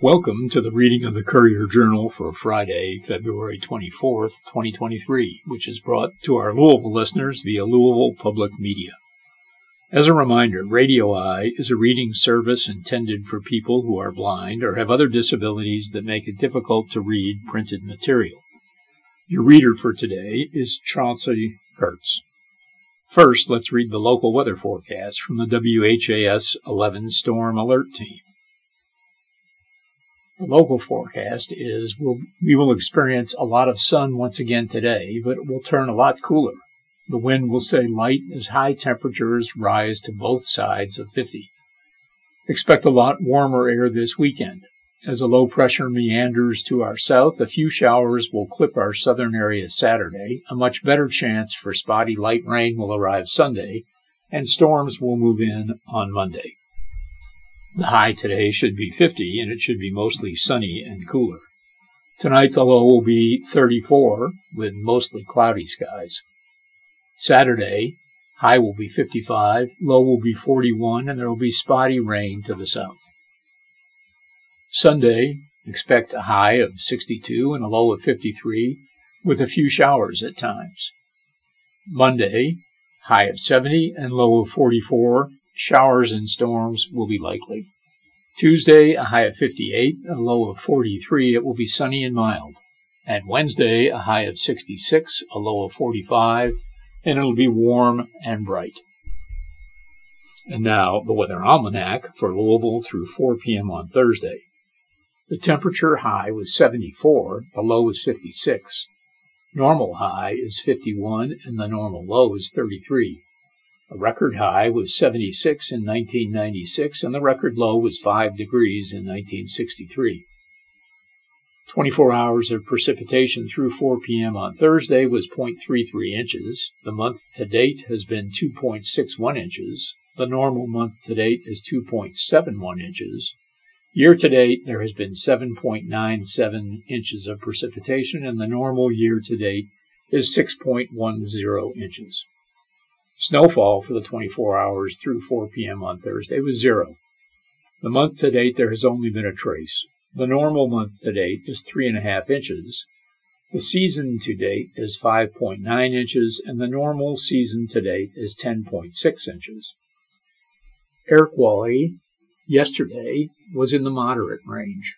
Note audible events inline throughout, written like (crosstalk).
Welcome to the reading of the Courier Journal for Friday, February 24th, 2023, which is brought to our Louisville listeners via Louisville Public Media. As a reminder, Radio Eye is a reading service intended for people who are blind or have other disabilities that make it difficult to read printed material. Your reader for today is Chauncey Hertz. First, let's read the local weather forecast from the WHAS 11 Storm Alert Team. The local forecast is we'll, we will experience a lot of sun once again today, but it will turn a lot cooler. The wind will stay light as high temperatures rise to both sides of 50. Expect a lot warmer air this weekend. As a low pressure meanders to our south, a few showers will clip our southern area Saturday. A much better chance for spotty light rain will arrive Sunday, and storms will move in on Monday. The high today should be 50 and it should be mostly sunny and cooler. Tonight the low will be 34 with mostly cloudy skies. Saturday, high will be 55, low will be 41, and there will be spotty rain to the south. Sunday, expect a high of 62 and a low of 53 with a few showers at times. Monday, high of 70 and low of 44 Showers and storms will be likely. Tuesday, a high of 58, a low of 43. It will be sunny and mild. And Wednesday, a high of 66, a low of 45, and it'll be warm and bright. And now the weather almanac for Louisville through 4 p.m. on Thursday. The temperature high was 74, the low is 56. Normal high is 51 and the normal low is 33. A record high was 76 in 1996 and the record low was 5 degrees in 1963. 24 hours of precipitation through 4 p.m. on Thursday was 0.33 inches. The month to date has been 2.61 inches. The normal month to date is 2.71 inches. Year to date, there has been 7.97 inches of precipitation, and the normal year to date is 6.10 inches. Snowfall for the 24 hours through 4 p.m. on Thursday was zero. The month to date, there has only been a trace. The normal month to date is three and a half inches. The season to date is 5.9 inches, and the normal season to date is 10.6 inches. Air quality yesterday was in the moderate range.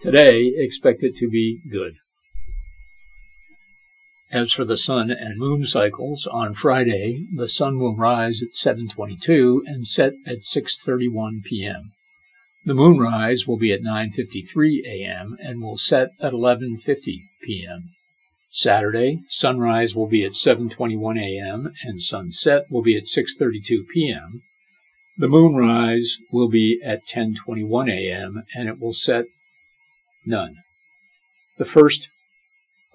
Today, expect it to be good. As for the sun and moon cycles, on Friday, the sun will rise at 7:22 and set at 6:31 p.m. The moonrise will be at 9:53 a.m. and will set at 11:50 p.m. Saturday, sunrise will be at 7:21 a.m. and sunset will be at 6:32 p.m. The moonrise will be at 10:21 a.m. and it will set none. The first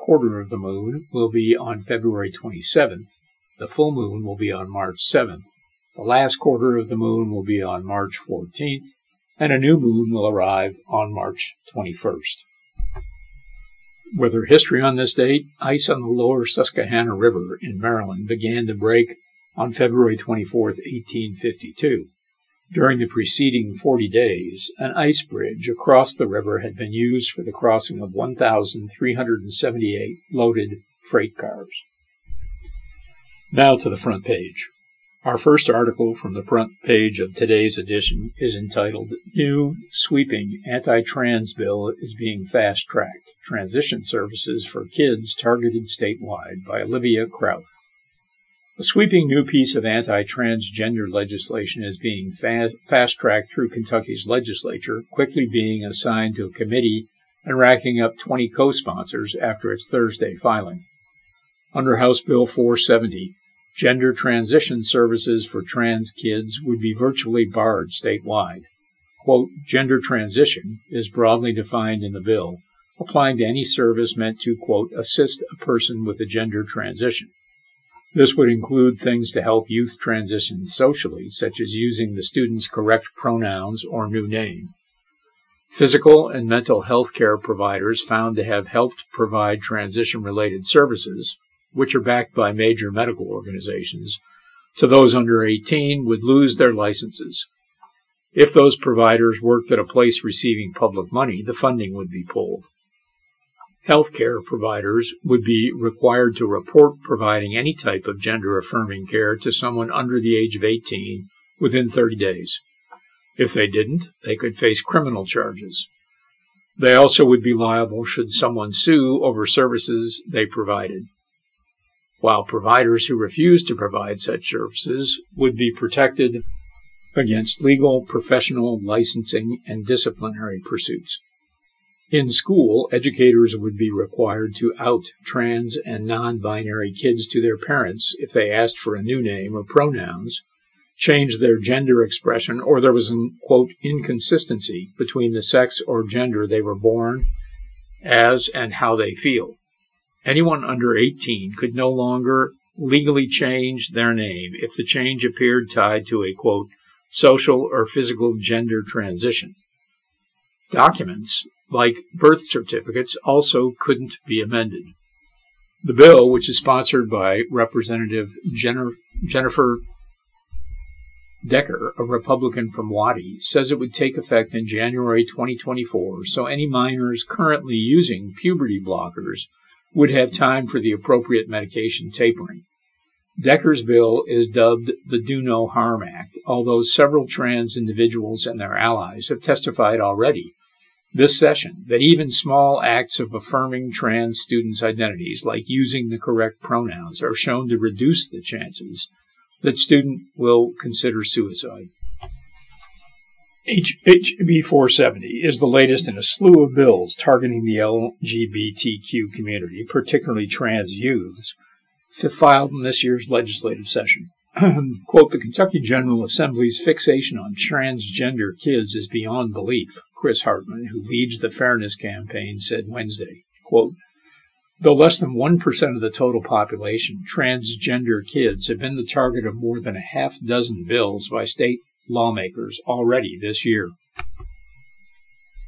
quarter of the moon will be on February 27th. The full moon will be on March 7th. The last quarter of the moon will be on March 14th, and a new moon will arrive on March 21st. Weather history on this date ice on the lower Susquehanna River in Maryland began to break on February 24, 1852. During the preceding 40 days, an ice bridge across the river had been used for the crossing of 1,378 loaded freight cars. Now to the front page. Our first article from the front page of today's edition is entitled New Sweeping Anti Trans Bill is Being Fast Tracked Transition Services for Kids Targeted Statewide by Olivia Krauth. A sweeping new piece of anti transgender legislation is being fa- fast tracked through Kentucky's legislature, quickly being assigned to a committee and racking up 20 co sponsors after its Thursday filing. Under House Bill 470, gender transition services for trans kids would be virtually barred statewide. quote, gender transition is broadly defined in the bill, applying to any service meant to, quote, assist a person with a gender transition. This would include things to help youth transition socially, such as using the student's correct pronouns or new name. Physical and mental health care providers found to have helped provide transition related services, which are backed by major medical organizations, to those under 18 would lose their licenses. If those providers worked at a place receiving public money, the funding would be pulled. Healthcare providers would be required to report providing any type of gender affirming care to someone under the age of 18 within 30 days. If they didn't, they could face criminal charges. They also would be liable should someone sue over services they provided, while providers who refused to provide such services would be protected against legal, professional, licensing, and disciplinary pursuits. In school, educators would be required to out trans and non binary kids to their parents if they asked for a new name or pronouns, changed their gender expression, or there was an, quote, inconsistency between the sex or gender they were born as and how they feel. Anyone under 18 could no longer legally change their name if the change appeared tied to a, quote, social or physical gender transition. Documents like birth certificates, also couldn't be amended. The bill, which is sponsored by Representative Jennifer Decker, a Republican from Waddy, says it would take effect in January 2024, so any minors currently using puberty blockers would have time for the appropriate medication tapering. Decker's bill is dubbed the Do No Harm Act, although several trans individuals and their allies have testified already this session that even small acts of affirming trans students' identities, like using the correct pronouns, are shown to reduce the chances that student will consider suicide. HB 470 is the latest in a slew of bills targeting the LGBTQ community, particularly trans youths, filed in this year's legislative session. (clears throat) Quote, the Kentucky General Assembly's fixation on transgender kids is beyond belief. Chris Hartman, who leads the Fairness Campaign, said Wednesday, quote, Though less than 1% of the total population, transgender kids have been the target of more than a half dozen bills by state lawmakers already this year.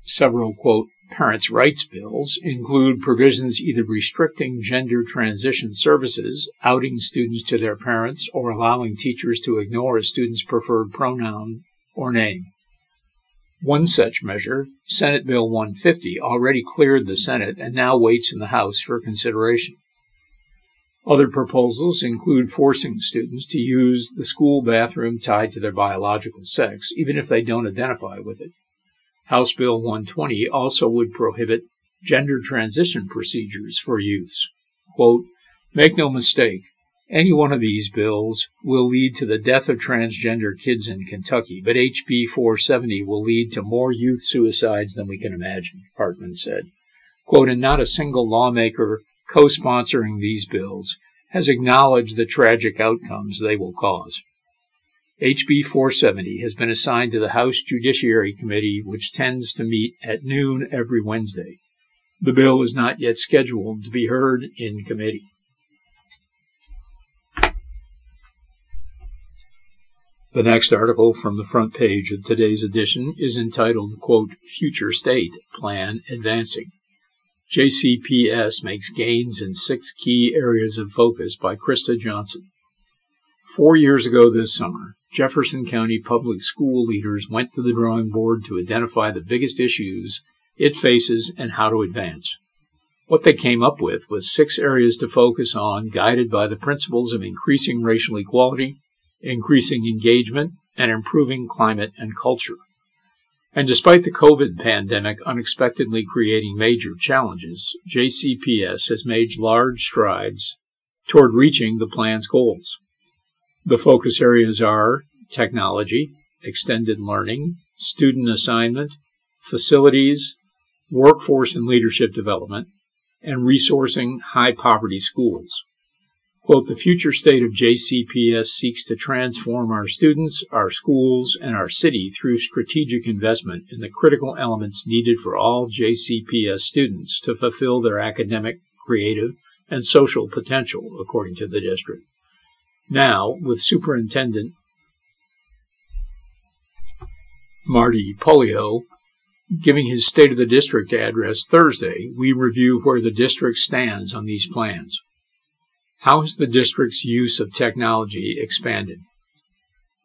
Several, quote, parents' rights bills include provisions either restricting gender transition services, outing students to their parents, or allowing teachers to ignore a student's preferred pronoun or name. One such measure, Senate Bill 150, already cleared the Senate and now waits in the House for consideration. Other proposals include forcing students to use the school bathroom tied to their biological sex, even if they don't identify with it. House Bill 120 also would prohibit gender transition procedures for youths. Quote, Make no mistake, any one of these bills will lead to the death of transgender kids in Kentucky, but HB 470 will lead to more youth suicides than we can imagine, Hartman said. Quote, and not a single lawmaker co-sponsoring these bills has acknowledged the tragic outcomes they will cause. HB 470 has been assigned to the House Judiciary Committee, which tends to meet at noon every Wednesday. The bill is not yet scheduled to be heard in committee. The next article from the front page of today's edition is entitled, quote, Future State Plan Advancing. JCPS makes gains in six key areas of focus by Krista Johnson. Four years ago this summer, Jefferson County public school leaders went to the drawing board to identify the biggest issues it faces and how to advance. What they came up with was six areas to focus on, guided by the principles of increasing racial equality, increasing engagement, and improving climate and culture. And despite the COVID pandemic unexpectedly creating major challenges, JCPS has made large strides toward reaching the plan's goals. The focus areas are technology, extended learning, student assignment, facilities, workforce and leadership development, and resourcing high poverty schools. Quote, the future state of JCPS seeks to transform our students, our schools, and our city through strategic investment in the critical elements needed for all JCPS students to fulfill their academic, creative, and social potential, according to the district. Now, with Superintendent Marty Pollio giving his State of the District address Thursday, we review where the district stands on these plans. How has the district's use of technology expanded?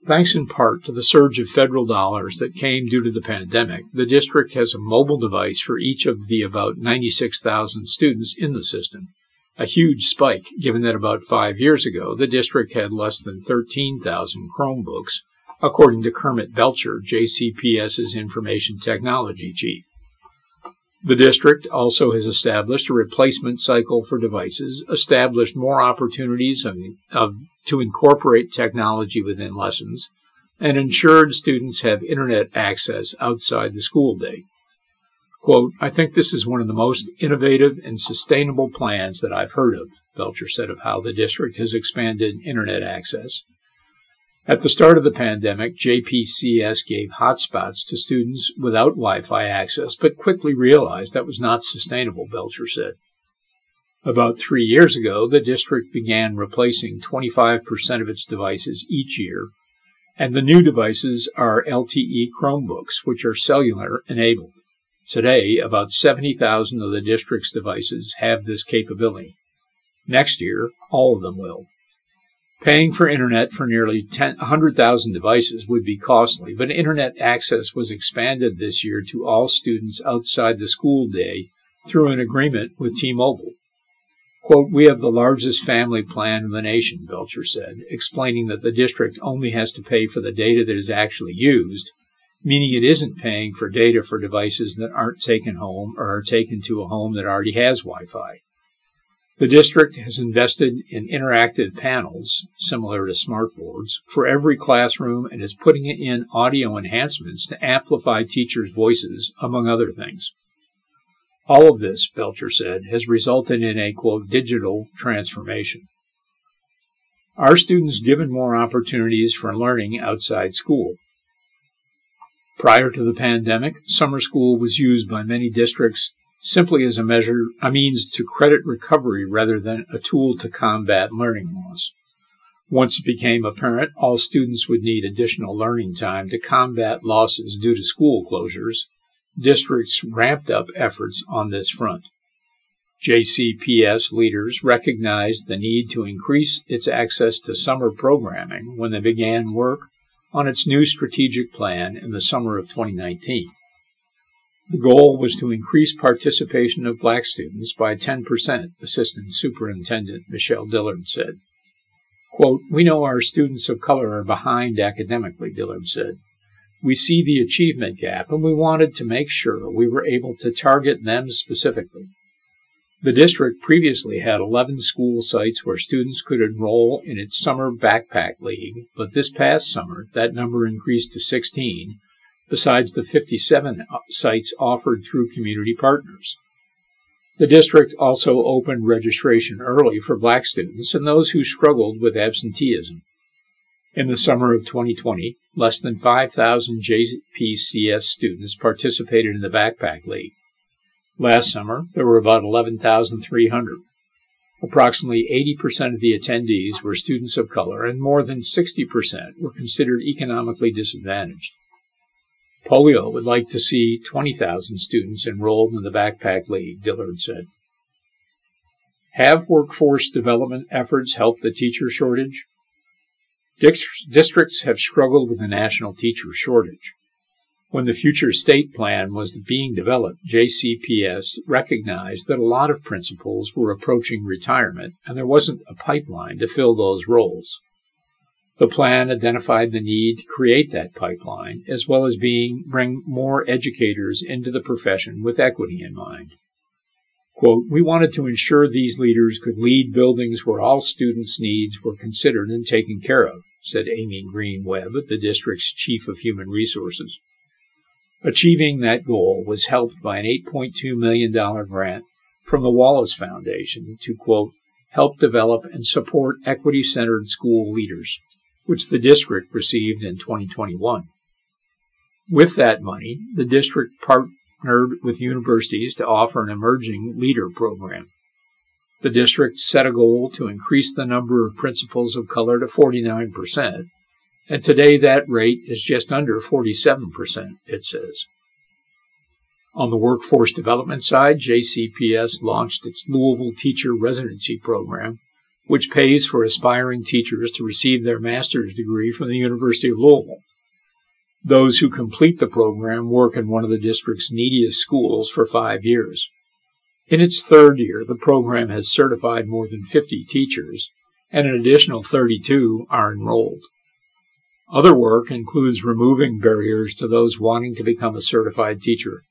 Thanks in part to the surge of federal dollars that came due to the pandemic, the district has a mobile device for each of the about 96,000 students in the system. A huge spike, given that about five years ago the district had less than 13,000 Chromebooks, according to Kermit Belcher, JCPS's information technology chief. The district also has established a replacement cycle for devices, established more opportunities of, of, to incorporate technology within lessons, and ensured students have internet access outside the school day. Quote, I think this is one of the most innovative and sustainable plans that I've heard of, Belcher said of how the district has expanded internet access. At the start of the pandemic, JPCS gave hotspots to students without Wi-Fi access, but quickly realized that was not sustainable, Belcher said. About three years ago, the district began replacing 25% of its devices each year, and the new devices are LTE Chromebooks, which are cellular enabled. Today, about 70,000 of the district's devices have this capability. Next year, all of them will. Paying for internet for nearly 100,000 devices would be costly, but internet access was expanded this year to all students outside the school day through an agreement with T-Mobile. Quote, we have the largest family plan in the nation, Belcher said, explaining that the district only has to pay for the data that is actually used, meaning it isn't paying for data for devices that aren't taken home or are taken to a home that already has Wi-Fi. The district has invested in interactive panels, similar to smartboards, for every classroom and is putting in audio enhancements to amplify teachers' voices, among other things. All of this, Belcher said, has resulted in a, quote, digital transformation. Are students given more opportunities for learning outside school? Prior to the pandemic, summer school was used by many districts simply as a measure, a means to credit recovery rather than a tool to combat learning loss. Once it became apparent all students would need additional learning time to combat losses due to school closures, districts ramped up efforts on this front. JCPS leaders recognized the need to increase its access to summer programming when they began work on its new strategic plan in the summer of 2019. The goal was to increase participation of black students by 10%, Assistant Superintendent Michelle Dillard said. Quote, we know our students of color are behind academically, Dillard said. We see the achievement gap and we wanted to make sure we were able to target them specifically. The district previously had 11 school sites where students could enroll in its summer backpack league, but this past summer that number increased to 16 besides the 57 uh, sites offered through community partners. The district also opened registration early for black students and those who struggled with absenteeism. In the summer of 2020, less than 5,000 JPCS students participated in the Backpack League. Last summer, there were about 11,300. Approximately 80% of the attendees were students of color, and more than 60% were considered economically disadvantaged. Pollio would like to see 20,000 students enrolled in the Backpack League, Dillard said. Have workforce development efforts helped the teacher shortage? Districts have struggled with the national teacher shortage. When the future state plan was being developed, JCPS recognized that a lot of principals were approaching retirement and there wasn't a pipeline to fill those roles. The plan identified the need to create that pipeline, as well as being bring more educators into the profession with equity in mind. Quote, we wanted to ensure these leaders could lead buildings where all students' needs were considered and taken care of, said Amy Green Webb, the district's chief of human resources. Achieving that goal was helped by an $8.2 million grant from the Wallace Foundation to, quote, help develop and support equity centered school leaders, which the district received in 2021. With that money, the district partnered with universities to offer an emerging leader program. The district set a goal to increase the number of principals of color to 49%, and today that rate is just under 47%, it says. On the workforce development side, JCPS launched its Louisville Teacher Residency Program, which pays for aspiring teachers to receive their master's degree from the University of Louisville. Those who complete the program work in one of the district's neediest schools for five years. In its third year, the program has certified more than 50 teachers, and an additional 32 are enrolled. Other work includes removing barriers to those wanting to become a certified teacher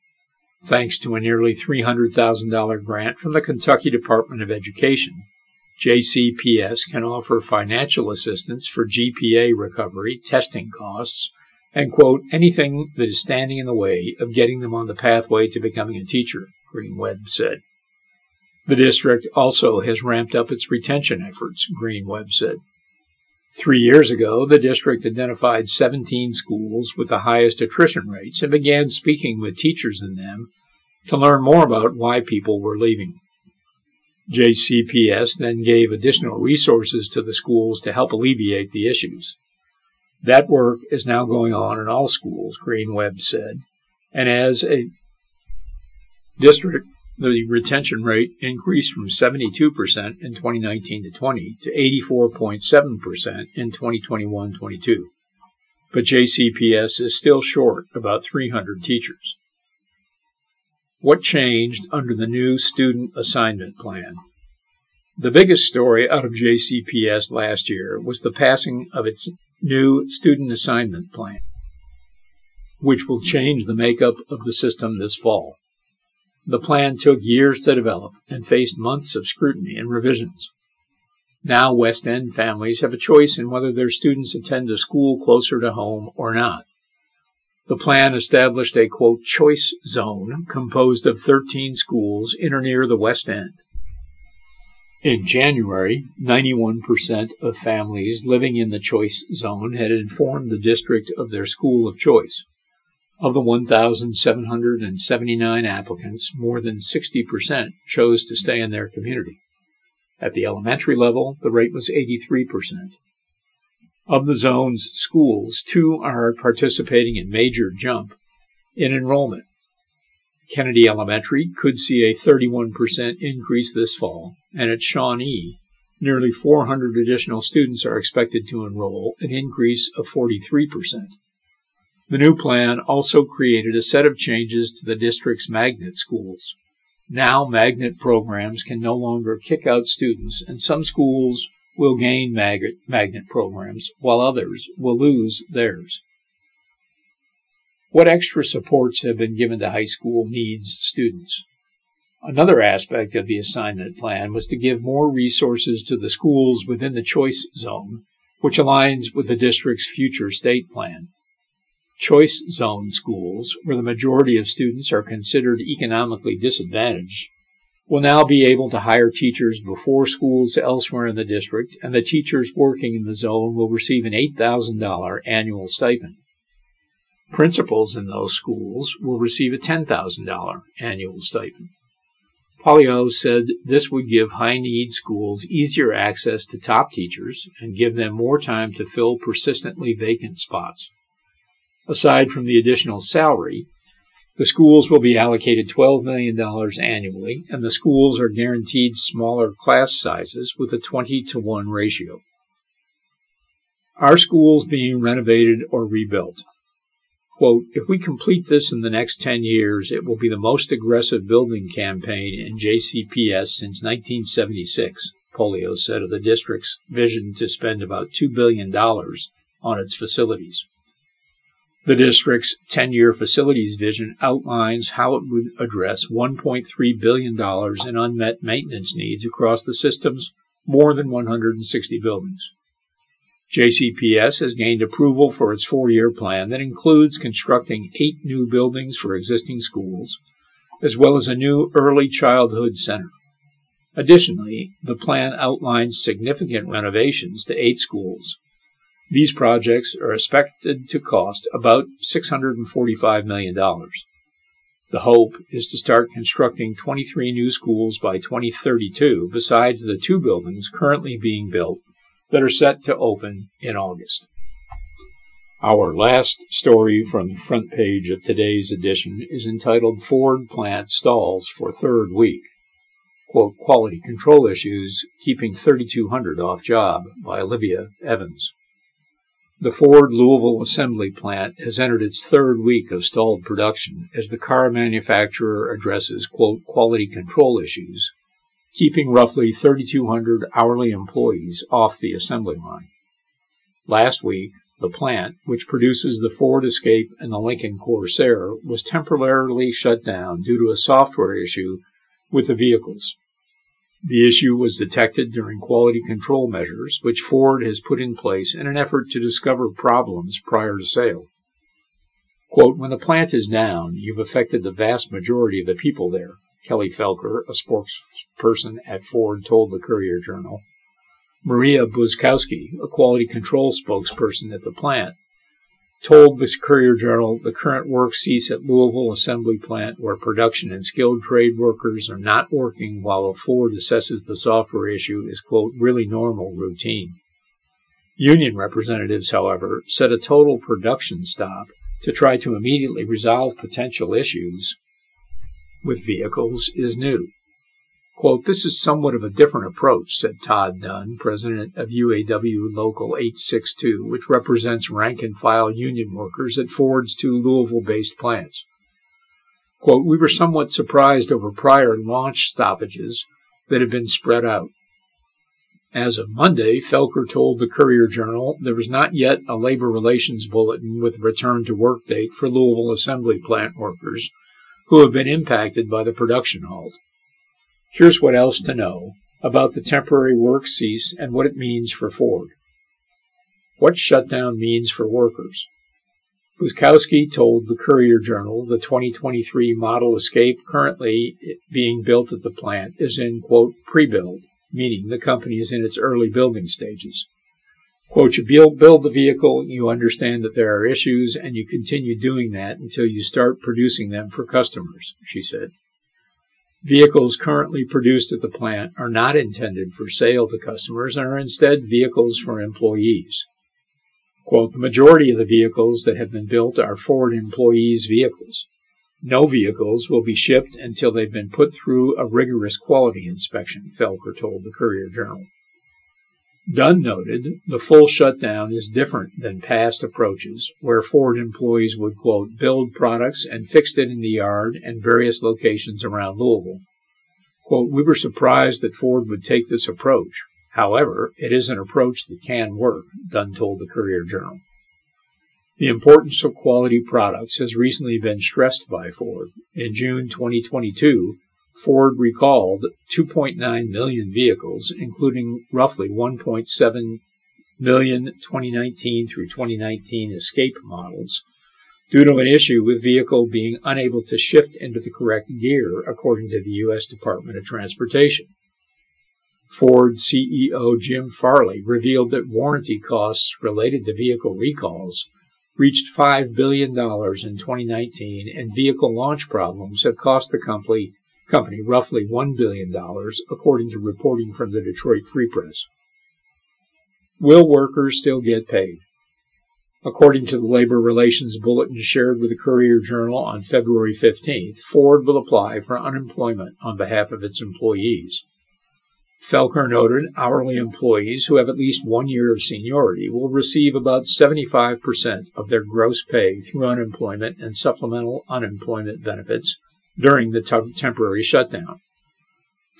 Thanks to a nearly $300,000 grant from the Kentucky Department of Education, JCPS can offer financial assistance for GPA recovery, testing costs, and quote, anything that is standing in the way of getting them on the pathway to becoming a teacher, Green Webb said. The district also has ramped up its retention efforts, Green Webb said. Three years ago, the district identified 17 schools with the highest attrition rates and began speaking with teachers in them to learn more about why people were leaving. JCPS then gave additional resources to the schools to help alleviate the issues. That work is now going on in all schools, Green Webb said. And as a district, the retention rate increased from 72% in 2019 to 20 to 84.7% in 2021 22. But JCPS is still short about 300 teachers. What changed under the new student assignment plan? The biggest story out of JCPS last year was the passing of its new student assignment plan, which will change the makeup of the system this fall. The plan took years to develop and faced months of scrutiny and revisions. Now West End families have a choice in whether their students attend a school closer to home or not. The plan established a quote choice zone composed of 13 schools in or near the West End. In January, 91% of families living in the choice zone had informed the district of their school of choice. Of the 1,779 applicants, more than 60% chose to stay in their community. At the elementary level, the rate was 83%. Of the zone's schools, two are participating in Major Jump in enrollment. Kennedy Elementary could see a 31% increase this fall, and at Shawnee, nearly 400 additional students are expected to enroll, an increase of 43%. The new plan also created a set of changes to the district's magnet schools. Now magnet programs can no longer kick out students, and some schools will gain magnet, magnet programs, while others will lose theirs. What extra supports have been given to high school needs students? Another aspect of the assignment plan was to give more resources to the schools within the choice zone, which aligns with the district's future state plan. Choice zone schools, where the majority of students are considered economically disadvantaged, will now be able to hire teachers before schools elsewhere in the district, and the teachers working in the zone will receive an $8,000 annual stipend. Principals in those schools will receive a $10,000 annual stipend. Pollio said this would give high need schools easier access to top teachers and give them more time to fill persistently vacant spots. Aside from the additional salary, the schools will be allocated $12 million annually, and the schools are guaranteed smaller class sizes with a 20 to 1 ratio. Our schools being renovated or rebuilt? Quote, if we complete this in the next 10 years, it will be the most aggressive building campaign in JCPS since 1976, Pollio said of the district's vision to spend about $2 billion on its facilities. The district's 10 year facilities vision outlines how it would address $1.3 billion in unmet maintenance needs across the system's more than 160 buildings. JCPS has gained approval for its four year plan that includes constructing eight new buildings for existing schools, as well as a new early childhood center. Additionally, the plan outlines significant renovations to eight schools. These projects are expected to cost about $645 million. The hope is to start constructing 23 new schools by 2032, besides the two buildings currently being built that are set to open in August. Our last story from the front page of today's edition is entitled Ford Plant Stalls for Third Week. Quote, Quality Control Issues Keeping 3,200 Off Job by Olivia Evans. The Ford Louisville assembly plant has entered its third week of stalled production as the car manufacturer addresses, quote, quality control issues, keeping roughly 3,200 hourly employees off the assembly line. Last week, the plant, which produces the Ford Escape and the Lincoln Corsair, was temporarily shut down due to a software issue with the vehicles. The issue was detected during quality control measures, which Ford has put in place in an effort to discover problems prior to sale. Quote, when the plant is down, you've affected the vast majority of the people there, Kelly Felker, a spokesperson at Ford, told the Courier Journal. Maria Buzkowski, a quality control spokesperson at the plant, told the Courier Journal the current work cease at Louisville assembly plant where production and skilled trade workers are not working while a Ford assesses the software issue is, quote, really normal routine. Union representatives, however, said a total production stop to try to immediately resolve potential issues with vehicles is new. Quote, this is somewhat of a different approach, said Todd Dunn, president of UAW Local 862, which represents rank and file union workers at Ford's two Louisville based plants. Quote, we were somewhat surprised over prior launch stoppages that had been spread out. As of Monday, Felker told the Courier Journal there was not yet a labor relations bulletin with a return to work date for Louisville assembly plant workers who have been impacted by the production halt. Here's what else to know about the temporary work cease and what it means for Ford. What shutdown means for workers. Buzkowski told the Courier Journal the 2023 Model Escape currently being built at the plant is in, quote, pre-build, meaning the company is in its early building stages. Quote, you build, build the vehicle, you understand that there are issues, and you continue doing that until you start producing them for customers, she said. Vehicles currently produced at the plant are not intended for sale to customers and are instead vehicles for employees. Quote, the majority of the vehicles that have been built are Ford employees' vehicles. No vehicles will be shipped until they've been put through a rigorous quality inspection, Felker told the Courier Journal. Dunn noted the full shutdown is different than past approaches, where Ford employees would, quote, build products and fix it in the yard and various locations around Louisville. Quote, we were surprised that Ford would take this approach. However, it is an approach that can work, Dunn told the Courier Journal. The importance of quality products has recently been stressed by Ford. In June 2022, Ford recalled 2.9 million vehicles, including roughly 1.7 million 2019 through 2019 Escape models, due to an issue with vehicle being unable to shift into the correct gear, according to the U.S. Department of Transportation. Ford CEO Jim Farley revealed that warranty costs related to vehicle recalls reached $5 billion in 2019, and vehicle launch problems have cost the company company roughly $1 billion, according to reporting from the Detroit Free Press. Will workers still get paid? According to the Labor Relations Bulletin shared with the Courier Journal on February 15th, Ford will apply for unemployment on behalf of its employees. Felker noted hourly employees who have at least one year of seniority will receive about 75% of their gross pay through unemployment and supplemental unemployment benefits during the t- temporary shutdown.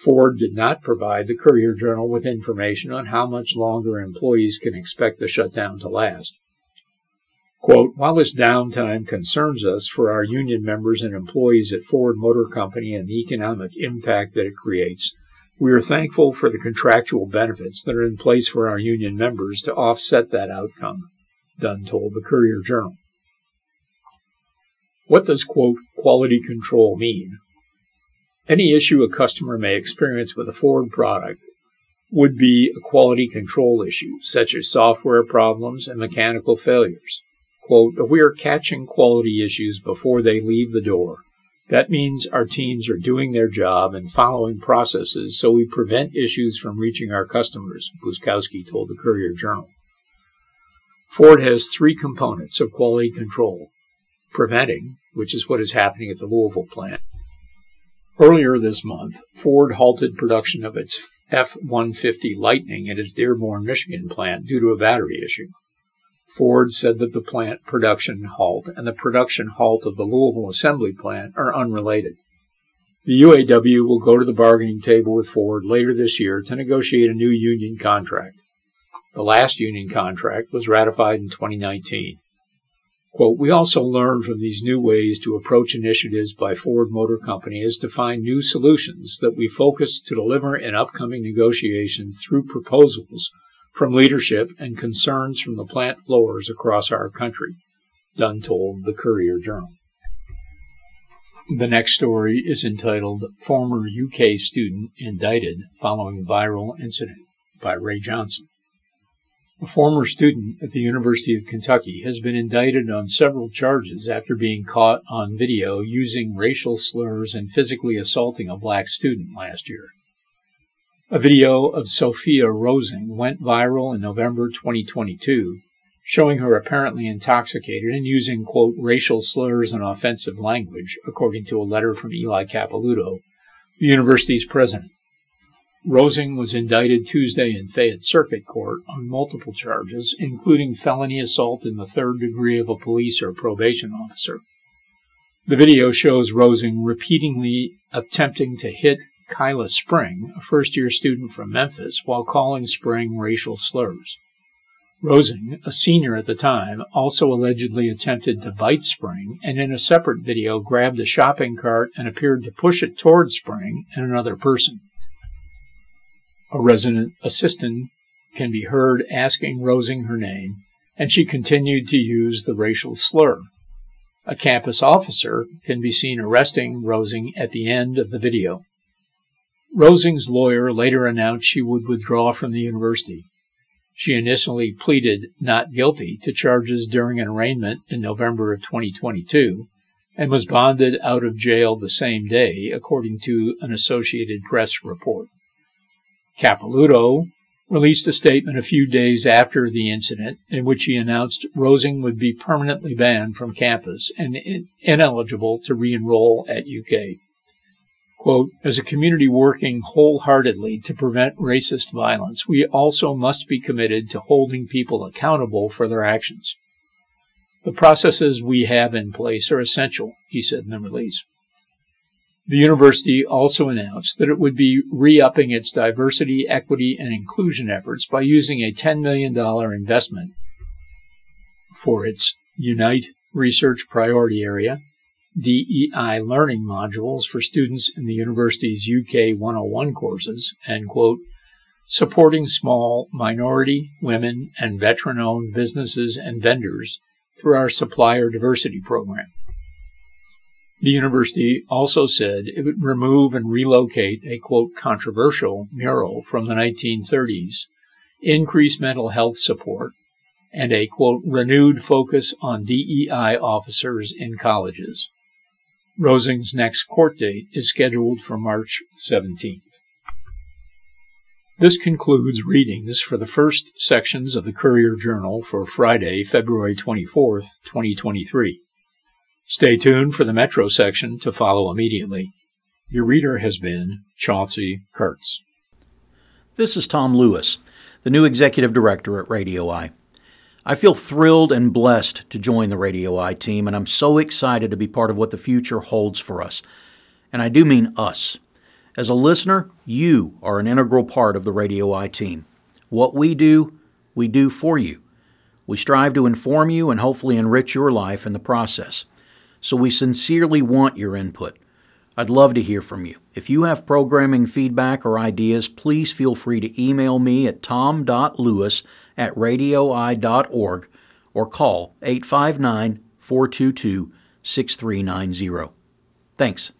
Ford did not provide the Courier Journal with information on how much longer employees can expect the shutdown to last. Quote, while this downtime concerns us for our union members and employees at Ford Motor Company and the economic impact that it creates, we are thankful for the contractual benefits that are in place for our union members to offset that outcome, Dunn told the Courier Journal. What does, quote, quality control mean? Any issue a customer may experience with a Ford product would be a quality control issue, such as software problems and mechanical failures. Quote, we are catching quality issues before they leave the door. That means our teams are doing their job and following processes so we prevent issues from reaching our customers, Buzkowski told the Courier Journal. Ford has three components of quality control preventing, which is what is happening at the Louisville plant. Earlier this month, Ford halted production of its F 150 Lightning at its Dearborn, Michigan plant due to a battery issue. Ford said that the plant production halt and the production halt of the Louisville assembly plant are unrelated. The UAW will go to the bargaining table with Ford later this year to negotiate a new union contract. The last union contract was ratified in 2019. Quote, we also learned from these new ways to approach initiatives by Ford Motor Company is to find new solutions that we focus to deliver in upcoming negotiations through proposals from leadership and concerns from the plant floors across our country, Dunn told the Courier Journal. The next story is entitled Former UK Student Indicted Following Viral Incident by Ray Johnson. A former student at the University of Kentucky has been indicted on several charges after being caught on video using racial slurs and physically assaulting a black student last year. A video of Sophia Rosing went viral in November 2022, showing her apparently intoxicated and using, quote, racial slurs and offensive language, according to a letter from Eli Capilouto, the university's president. Rosing was indicted Tuesday in Fayette Circuit Court on multiple charges, including felony assault in the third degree of a police or probation officer. The video shows Rosing repeatedly attempting to hit Kyla Spring, a first year student from Memphis, while calling Spring racial slurs. Rosing, a senior at the time, also allegedly attempted to bite Spring and in a separate video grabbed a shopping cart and appeared to push it toward Spring and another person. A resident assistant can be heard asking Rosing her name, and she continued to use the racial slur. A campus officer can be seen arresting Rosing at the end of the video. Rosing's lawyer later announced she would withdraw from the university. She initially pleaded not guilty to charges during an arraignment in November of 2022 and was bonded out of jail the same day, according to an Associated Press report. Capilouto released a statement a few days after the incident in which he announced Rosing would be permanently banned from campus and in- ineligible to re-enroll at UK. Quote, as a community working wholeheartedly to prevent racist violence, we also must be committed to holding people accountable for their actions. The processes we have in place are essential, he said in the release. The university also announced that it would be re-upping its diversity, equity, and inclusion efforts by using a $10 million investment for its Unite Research Priority Area, DEI learning modules for students in the university's UK 101 courses, and quote, supporting small minority, women, and veteran owned businesses and vendors through our supplier diversity program. The university also said it would remove and relocate a quote controversial mural from the 1930s, increase mental health support, and a quote renewed focus on DEI officers in colleges. Rosing's next court date is scheduled for March 17th. This concludes readings for the first sections of the Courier Journal for Friday, February 24th, 2023. Stay tuned for the Metro section to follow immediately. Your reader has been Chauncey Kurtz. This is Tom Lewis, the new executive director at Radio Eye. I feel thrilled and blessed to join the Radio Eye team, and I'm so excited to be part of what the future holds for us. And I do mean us. As a listener, you are an integral part of the Radio Eye team. What we do, we do for you. We strive to inform you and hopefully enrich your life in the process so we sincerely want your input. I'd love to hear from you. If you have programming feedback or ideas, please feel free to email me at tom.lewis at radioeye.org or call 859 422 6390. Thanks.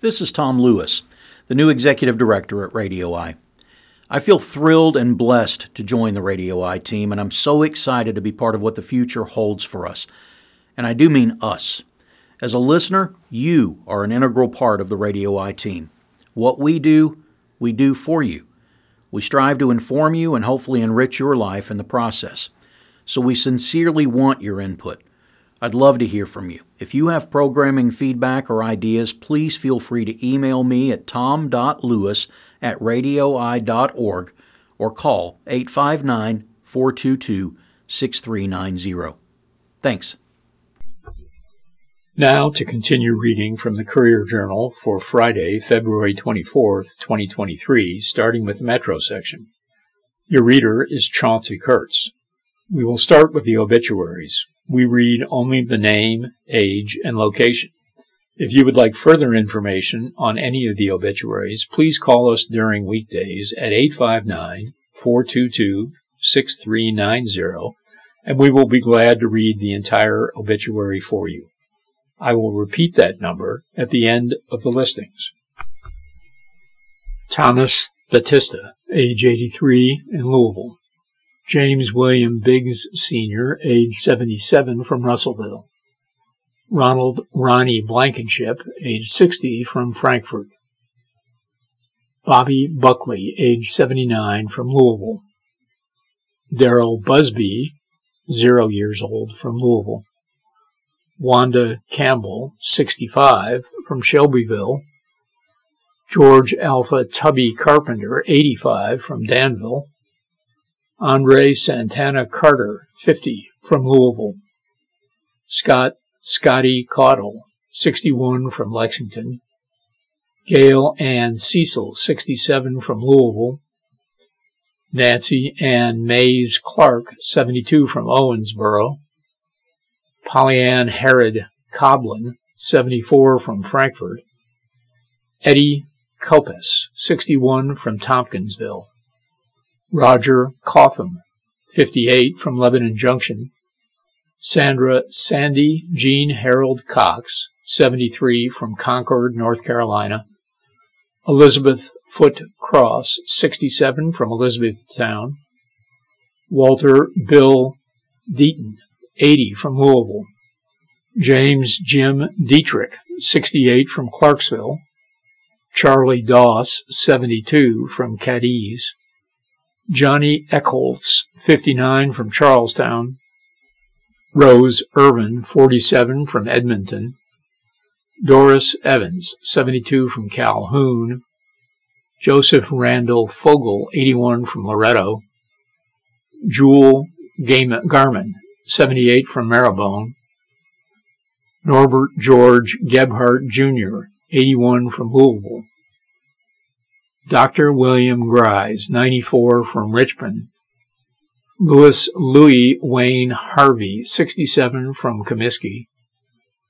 This is Tom Lewis, the new executive director at Radio Eye. I feel thrilled and blessed to join the Radio Eye team, and I'm so excited to be part of what the future holds for us. And I do mean us. As a listener, you are an integral part of the Radio Eye team. What we do, we do for you. We strive to inform you and hopefully enrich your life in the process. So we sincerely want your input. I'd love to hear from you. If you have programming feedback or ideas, please feel free to email me at tom.lewis at radioeye.org or call 859 422 6390. Thanks. Now to continue reading from the Courier Journal for Friday, February 24th, 2023, starting with the Metro section. Your reader is Chauncey Kurtz. We will start with the obituaries. We read only the name, age, and location. If you would like further information on any of the obituaries, please call us during weekdays at 859 422 6390 and we will be glad to read the entire obituary for you. I will repeat that number at the end of the listings. Thomas Batista, age 83, in Louisville. James William Biggs Sr., age 77, from Russellville. Ronald Ronnie Blankenship, age 60, from Frankfort. Bobby Buckley, age 79, from Louisville. Darrell Busby, zero years old, from Louisville. Wanda Campbell, 65, from Shelbyville. George Alpha Tubby Carpenter, 85, from Danville. Andre Santana Carter, 50, from Louisville. Scott Scotty Caudle, 61, from Lexington. Gail Ann Cecil, 67, from Louisville. Nancy Ann Mays Clark, 72, from Owensboro. Pollyann Herod Coblin, 74, from Frankfort. Eddie Kopes, 61, from Tompkinsville. Roger Cotham, 58, from Lebanon Junction. Sandra Sandy Jean Harold Cox, 73, from Concord, North Carolina. Elizabeth Foot Cross, 67, from Elizabethtown. Walter Bill Deaton, 80, from Louisville. James Jim Dietrich, 68, from Clarksville. Charlie Doss, 72, from Cadiz. Johnny Eckholtz, 59, from Charlestown. Rose Irvin, 47, from Edmonton. Doris Evans, 72, from Calhoun. Joseph Randall Fogel, 81, from Loretto. Jewel Garman, 78, from Marrowbone. Norbert George Gebhardt, Jr., 81, from Louisville. Dr. William Grise, 94, from Richmond. Louis Louis Wayne Harvey, 67, from Comiskey.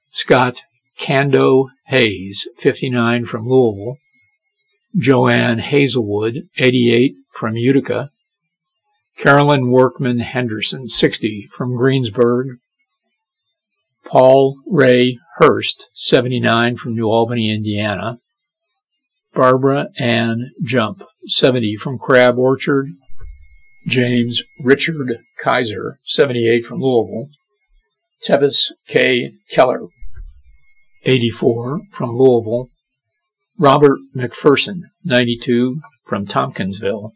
Scott Cando Hayes, 59, from Louisville. Joanne Hazelwood, 88, from Utica. Carolyn Workman Henderson, 60, from Greensburg. Paul Ray Hurst, 79, from New Albany, Indiana. Barbara Ann Jump, 70 from Crab Orchard. James Richard Kaiser, 78 from Louisville. Tevis K. Keller, 84 from Louisville. Robert McPherson, 92 from Tompkinsville.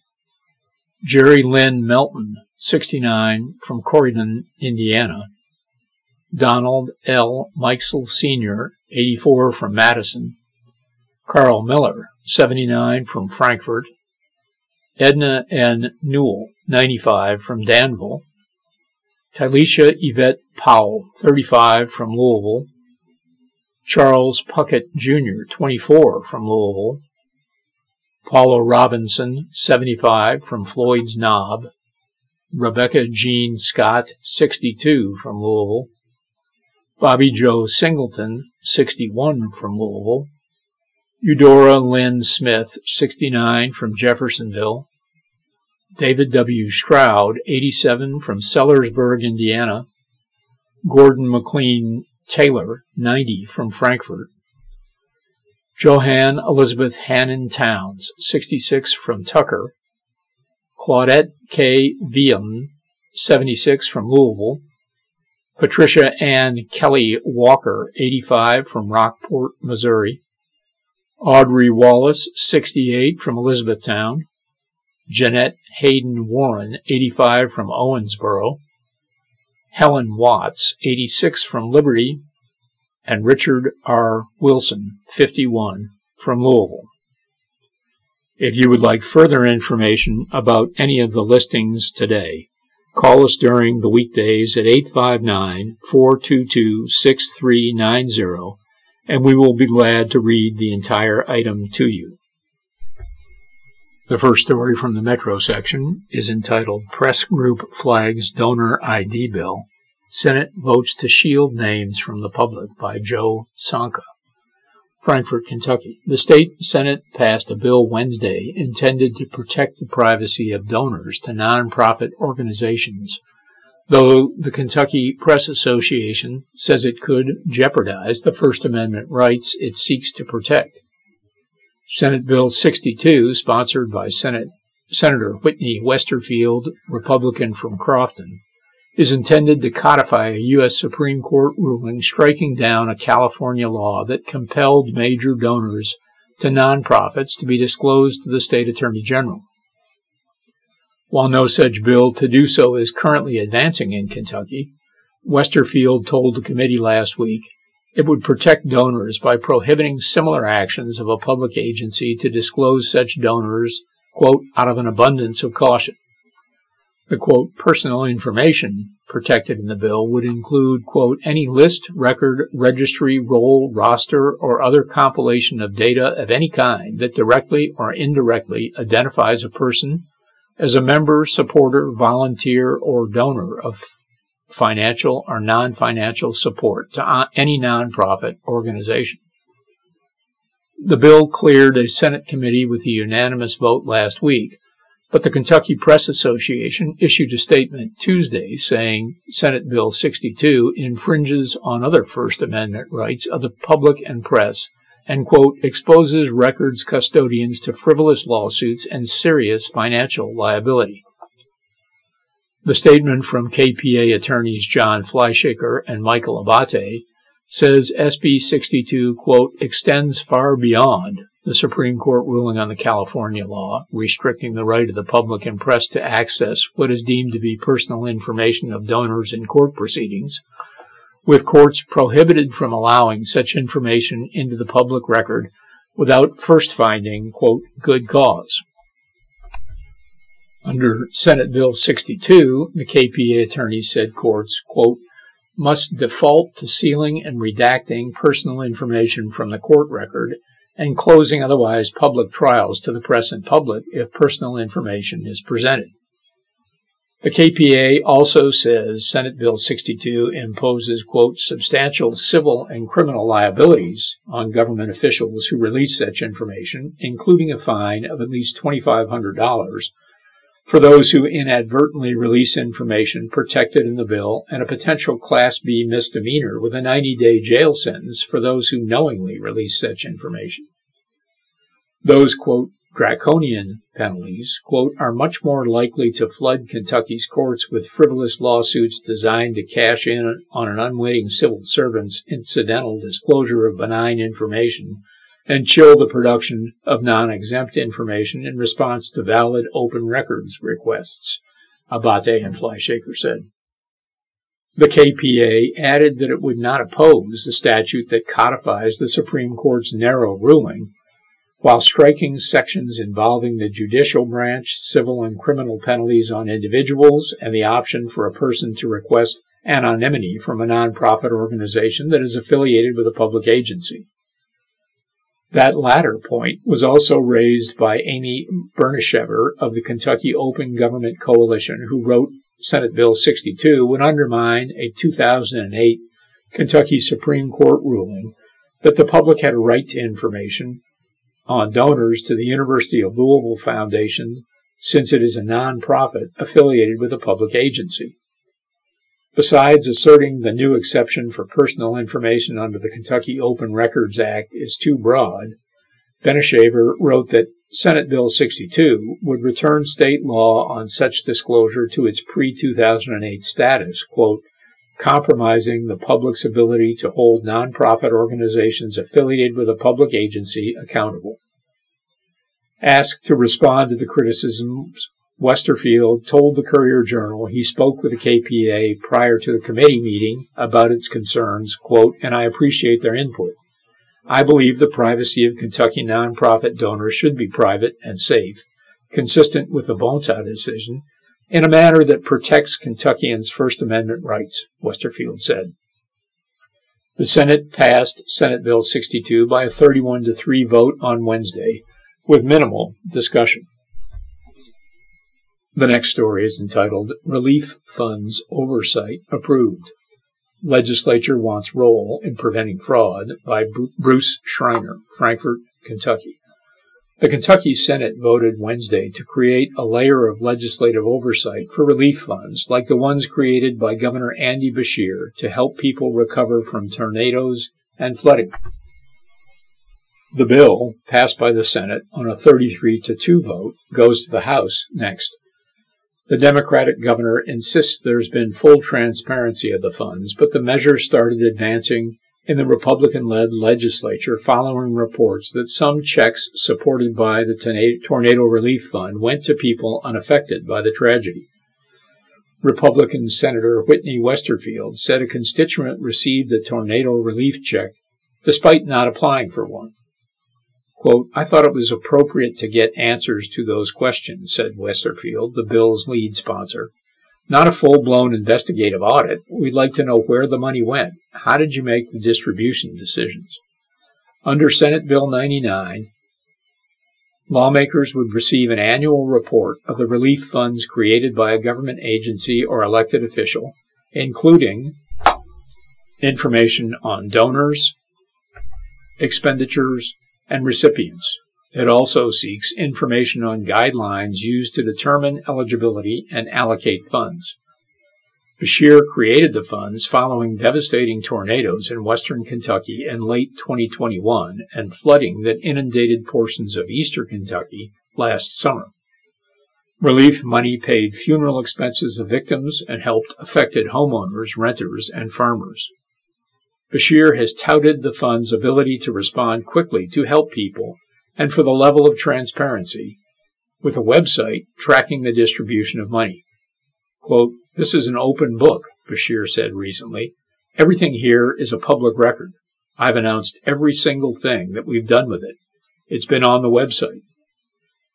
Jerry Lynn Melton, 69 from Corydon, Indiana. Donald L. Mikesell Sr., 84 from Madison. Carl Miller, 79 from Frankfort. Edna N. Newell, 95 from Danville. Tylisha Yvette Powell, 35 from Louisville. Charles Puckett Jr., 24 from Louisville. Paula Robinson, 75 from Floyd's Knob. Rebecca Jean Scott, 62 from Louisville. Bobby Joe Singleton, 61 from Louisville. Eudora Lynn Smith, 69 from Jeffersonville. David W. Stroud, 87 from Sellersburg, Indiana. Gordon McLean Taylor, 90 from Frankfort. Johann Elizabeth Hannon Towns, 66 from Tucker, Claudette K. Viam, 76 from Louisville, Patricia Ann Kelly Walker, 85 from Rockport, Missouri, Audrey Wallace, 68 from Elizabethtown, Jeanette Hayden Warren, 85 from Owensboro, Helen Watts, 86 from Liberty, and Richard R. Wilson, 51, from Louisville. If you would like further information about any of the listings today, call us during the weekdays at 859 422 6390 and we will be glad to read the entire item to you. The first story from the Metro section is entitled Press Group Flags Donor ID Bill Senate votes to shield names from the public by Joe Sonka. Frankfort, Kentucky. The state Senate passed a bill Wednesday intended to protect the privacy of donors to nonprofit organizations, though the Kentucky Press Association says it could jeopardize the First Amendment rights it seeks to protect. Senate Bill 62, sponsored by Senate Senator Whitney Westerfield, Republican from Crofton, is intended to codify a U.S. Supreme Court ruling striking down a California law that compelled major donors to nonprofits to be disclosed to the state attorney general. While no such bill to do so is currently advancing in Kentucky, Westerfield told the committee last week it would protect donors by prohibiting similar actions of a public agency to disclose such donors, quote, out of an abundance of caution. The quote, personal information protected in the bill would include, quote, any list, record, registry, roll, roster, or other compilation of data of any kind that directly or indirectly identifies a person as a member, supporter, volunteer, or donor of financial or non-financial support to uh, any nonprofit organization. The bill cleared a Senate committee with a unanimous vote last week, but the Kentucky Press Association issued a statement Tuesday saying Senate Bill 62 infringes on other First Amendment rights of the public and press and, quote, exposes records custodians to frivolous lawsuits and serious financial liability. The statement from KPA attorneys Jon Fleischaker and Michael Abate says SB 62, quote, extends far beyond the Supreme Court ruling on the California law restricting the right of the public and press to access what is deemed to be personal information of donors in court proceedings, with courts prohibited from allowing such information into the public record without first finding, quote, good cause. Under Senate Bill 62, the KPA attorneys said courts, quote, must default to sealing and redacting personal information from the court record and closing otherwise public trials to the press and public if personal information is presented. The KPA also says Senate Bill 62 imposes, quote, substantial civil and criminal liabilities on government officials who release such information, including a fine of at least $2,500 for those who inadvertently release information protected in the bill and a potential Class B misdemeanor with a 90 day jail sentence for those who knowingly release such information. Those, quote, draconian penalties, quote, are much more likely to flood Kentucky's courts with frivolous lawsuits designed to cash in on an unwitting civil servant's incidental disclosure of benign information and chill the production of non-exempt information in response to valid open records requests, Abate and Fleischaker said. The KPA added that it would not oppose the statute that codifies the Supreme Court's narrow ruling while striking sections involving the judicial branch, civil and criminal penalties on individuals, and the option for a person to request anonymity from a nonprofit organization that is affiliated with a public agency. That latter point was also raised by Amy Bensenhaver of the Kentucky Open Government Coalition, who wrote Senate Bill 62 would undermine a 2008 Kentucky Supreme Court ruling that the public had a right to information Uh, on donors to the University of Louisville Foundation since it is a nonprofit affiliated with a public agency. Besides asserting the new exception for personal information under the Kentucky Open Records Act is too broad, Bensenhaver wrote that Senate Bill 62 would return state law on such disclosure to its pre-2008 status, quote, compromising the public's ability to hold nonprofit organizations affiliated with a public agency accountable. Asked to respond to the criticisms, Westerfield told the Courier Journal he spoke with the KPA prior to the committee meeting about its concerns, quote, and I appreciate their input. I believe the privacy of Kentucky nonprofit donors should be private and safe, consistent with the Bonta decision, in a manner that protects Kentuckians' First Amendment rights, Westerfield said. The Senate passed Senate Bill 62 by a 31 to 3 vote on Wednesday, with minimal discussion. The next story is entitled Relief Funds Oversight Approved. Legislature wants role in preventing fraud by Bruce Schreiner, Frankfort, Kentucky. The Kentucky Senate voted Wednesday to create a layer of legislative oversight for relief funds like the ones created by Governor Andy Beshear to help people recover from tornadoes and flooding. The bill, passed by the Senate on a 33 to 2 vote, goes to the House next. The Democratic governor insists there's been full transparency of the funds, but the measure started advancing in the Republican led legislature following reports that some checks supported by the Tornado Relief Fund went to people unaffected by the tragedy. Republican Senator Whitney Westerfield said a constituent received a tornado relief check despite not applying for one. Quote, I thought it was appropriate to get answers to those questions, said Westerfield, the bill's lead sponsor. Not a full blown investigative audit. We'd like to know where the money went. How did you make the distribution decisions? Under Senate Bill 99, lawmakers would receive an annual report of the relief funds created by a government agency or elected official, including information on donors, expenditures, and recipients. It also seeks information on guidelines used to determine eligibility and allocate funds. Beshear created the funds following devastating tornadoes in western Kentucky in late 2021 and flooding that inundated portions of eastern Kentucky last summer. Relief money paid funeral expenses of victims and helped affected homeowners, renters, and farmers. Beshear has touted the fund's ability to respond quickly to help people and for the level of transparency, with a website tracking the distribution of money. Quote, this is an open book, Beshear said recently. Everything here is a public record. I've announced every single thing that we've done with it. It's been on the website.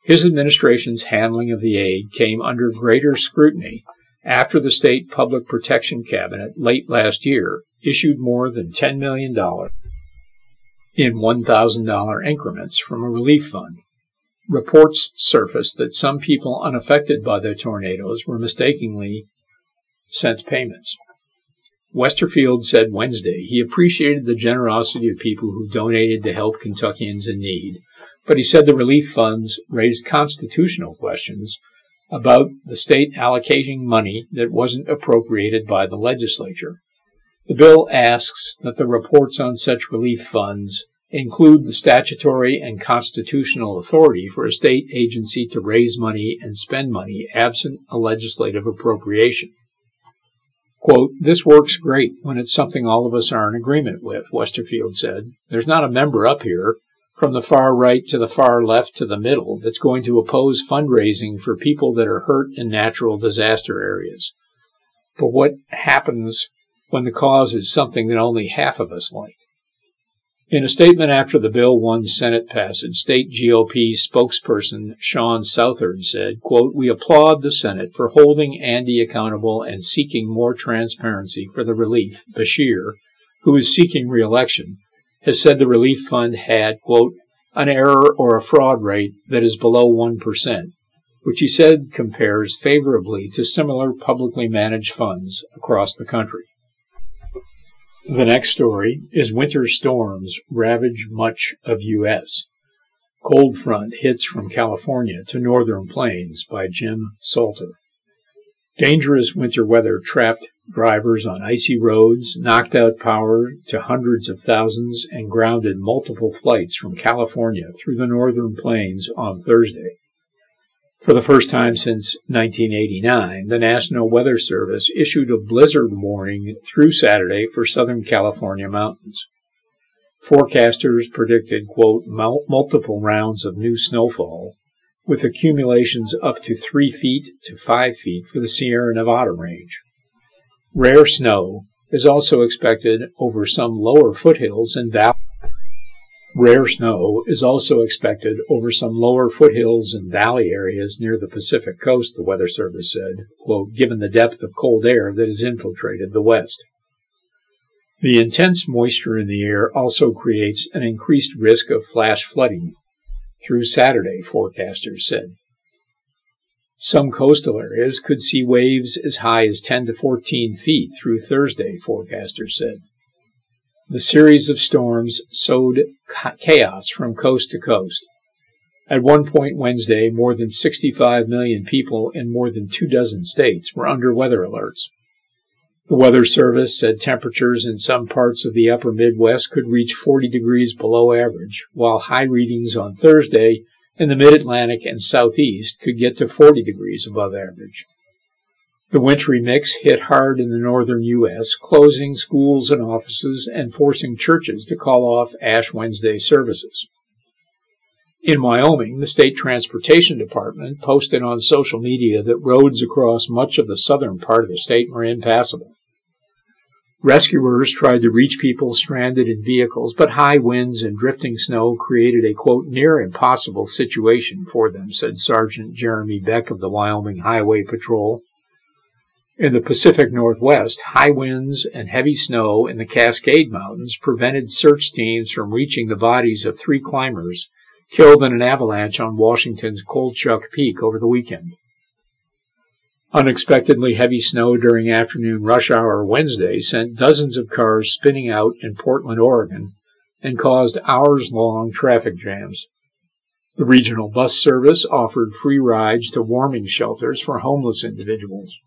His administration's handling of the aid came under greater scrutiny after the state public protection cabinet late last year issued more than $10 million in $1,000 increments from a relief fund. Reports surfaced that some people unaffected by the tornadoes were mistakenly sent payments. Westerfield said Wednesday he appreciated the generosity of people who donated to help Kentuckians in need, but he said the relief funds raised constitutional questions about the state allocating money that wasn't appropriated by the legislature. The bill asks that the reports on such relief funds include the statutory and constitutional authority for a state agency to raise money and spend money absent a legislative appropriation. Quote, this works great when it's something all of us are in agreement with, Westerfield said. There's not a member up here, from the far right to the far left to the middle, that's going to oppose fundraising for people that are hurt in natural disaster areas. But what happens when the cause is something that only half of us like. In a statement after the bill won Senate passage, state GOP spokesperson Sean Southard said, quote, We applaud the Senate for holding Andy accountable and seeking more transparency for the relief. Beshear, who is seeking reelection, has said the relief fund had, quote, an error or a fraud rate that is below 1%, which he said compares favorably to similar publicly managed funds across the country. The next story is winter storms ravage much of U.S. Cold front hits from California to northern plains by Jim Salter. Dangerous winter weather trapped drivers on icy roads, knocked out power to hundreds of thousands, and grounded multiple flights from California through the northern plains on Thursday. For the first time since 1989, the National Weather Service issued a blizzard warning through Saturday for Southern California mountains. Forecasters predicted, quote, multiple rounds of new snowfall, with accumulations up to three feet to five feet for the Sierra Nevada range. Rare snow is also expected over some lower foothills and valleys Rare snow is also expected over some lower foothills and valley areas near the Pacific coast, the Weather Service said, quote, given the depth of cold air that has infiltrated the west. The intense moisture in the air also creates an increased risk of flash flooding through Saturday, forecasters said. Some coastal areas could see waves as high as 10 to 14 feet through Thursday, forecasters said. The series of storms sowed chaos from coast to coast. At one point Wednesday, more than 65 million people in more than two dozen states were under weather alerts. The Weather Service said temperatures in some parts of the upper Midwest could reach 40 degrees below average, while high readings on Thursday in the Mid-Atlantic and Southeast could get to 40 degrees above average. The wintry mix hit hard in the northern U.S., closing schools and offices and forcing churches to call off Ash Wednesday services. In Wyoming, the state transportation department posted on social media that roads across much of the southern part of the state were impassable. Rescuers tried to reach people stranded in vehicles, but high winds and drifting snow created a quote near impossible situation for them, said Sergeant Jeremy Beck of the Wyoming Highway Patrol. In the Pacific Northwest, high winds and heavy snow in the Cascade Mountains prevented search teams from reaching the bodies of three climbers killed in an avalanche on Washington's Colchuck Peak over the weekend. Unexpectedly heavy snow during afternoon rush hour Wednesday sent dozens of cars spinning out in Portland, Oregon, and caused hours long traffic jams. The regional bus service offered free rides to warming shelters for homeless individuals.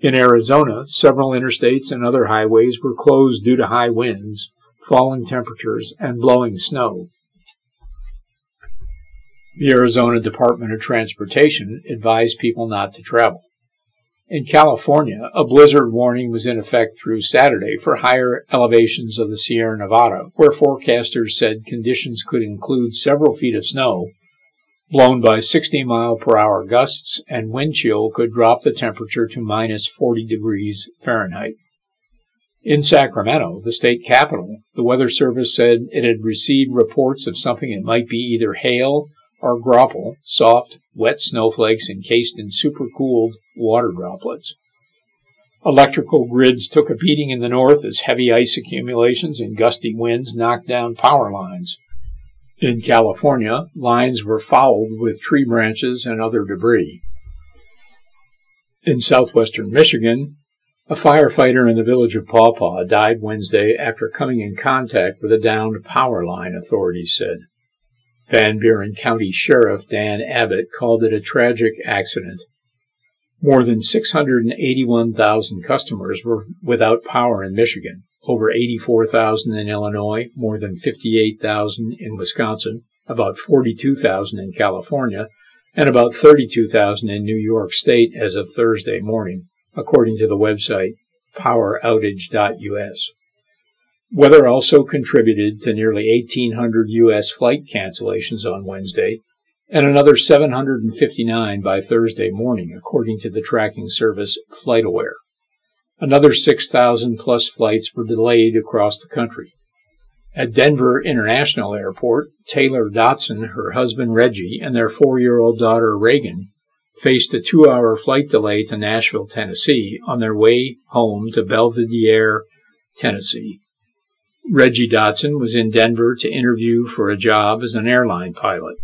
In Arizona, several interstates and other highways were closed due to high winds, falling temperatures, and blowing snow. The Arizona Department of Transportation advised people not to travel. In California, a blizzard warning was in effect through Saturday for higher elevations of the Sierra Nevada, where forecasters said conditions could include several feet of snow blown by 60 mile per hour gusts, and wind chill could drop the temperature to minus 40 degrees Fahrenheit. In Sacramento, the state capital, the Weather Service said it had received reports of something that might be either hail or graupel, soft, wet snowflakes encased in supercooled water droplets. Electrical grids took a beating in the north as heavy ice accumulations and gusty winds knocked down power lines. In California, lines were fouled with tree branches and other debris. In southwestern Michigan, a firefighter in the village of Paw Paw died Wednesday after coming in contact with a downed power line, authorities said. Van Buren County Sheriff Dan Abbott called it a tragic accident. More than 681,000 customers were without power in Michigan over 84,000 in Illinois, more than 58,000 in Wisconsin, about 42,000 in California, and about 32,000 in New York State as of Thursday morning, according to the website poweroutage.us. Weather also contributed to nearly 1,800 U.S. flight cancellations on Wednesday and another 759 by Thursday morning, according to the tracking service FlightAware. Another 6,000 plus flights were delayed across the country. At Denver International Airport, Taylor Dotson, her husband Reggie, and their four year old daughter Reagan faced a two hour flight delay to Nashville, Tennessee on their way home to Belvidere, Tennessee. Reggie Dotson was in Denver to interview for a job as an airline pilot.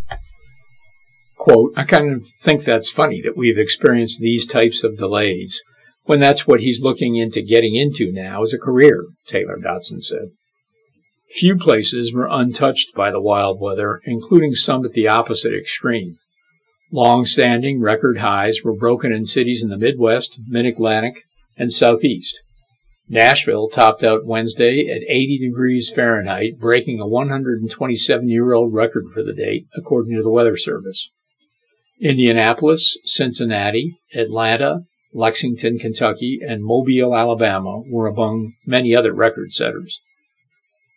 Quote, I kind of think that's funny that we've experienced these types of delays when that's what he's looking into getting into now as a career, Taylor Dotson said. Few places were untouched by the wild weather, including some at the opposite extreme. Long-standing record highs were broken in cities in the Midwest, Mid-Atlantic, and Southeast. Nashville topped out Wednesday at 80 degrees Fahrenheit, breaking a 127 year old record for the date, according to the Weather Service. Indianapolis, Cincinnati, Atlanta, Lexington, Kentucky, and Mobile, Alabama were among many other record setters.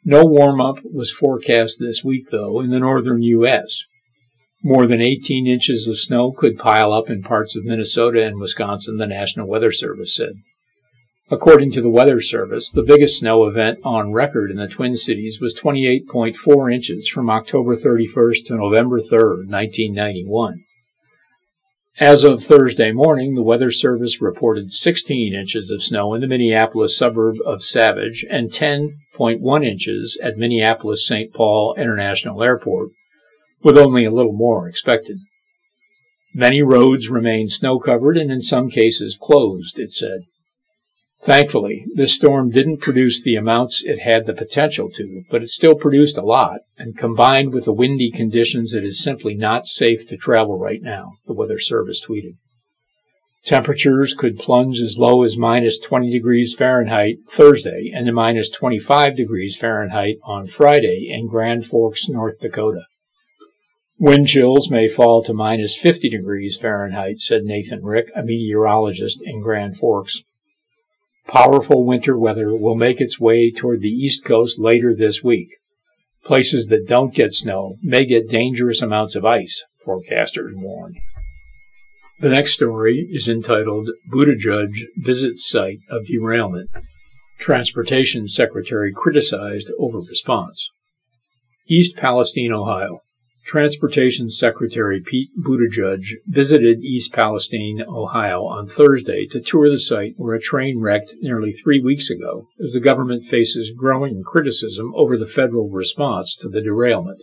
No warm up was forecast this week, though, in the northern U.S. More than 18 inches of snow could pile up in parts of Minnesota and Wisconsin, the National Weather Service said. According to the Weather Service, the biggest snow event on record in the Twin Cities was 28.4 inches from October 31st to November 3rd, 1991. As of Thursday morning, the Weather Service reported 16 inches of snow in the Minneapolis suburb of Savage and 10.1 inches at Minneapolis St. Paul International Airport, with only a little more expected. Many roads remain snow covered and in some cases closed, it said. Thankfully, this storm didn't produce the amounts it had the potential to, but it still produced a lot, and combined with the windy conditions, it is simply not safe to travel right now, the Weather Service tweeted. Temperatures could plunge as low as minus 20 degrees Fahrenheit Thursday and to minus 25 degrees Fahrenheit on Friday in Grand Forks, North Dakota. Wind chills may fall to minus 50 degrees Fahrenheit, said Nathan Rick, a meteorologist in Grand Forks. Powerful winter weather will make its way toward the East Coast later this week. Places that don't get snow may get dangerous amounts of ice, forecasters warned. The next story is entitled Buttigieg Visits Site of Derailment. Transportation Secretary Criticized Over Response. East Palestine, Ohio. Transportation Secretary Pete Buttigieg visited East Palestine, Ohio on Thursday to tour the site where a train wrecked nearly three weeks ago as the government faces growing criticism over the federal response to the derailment.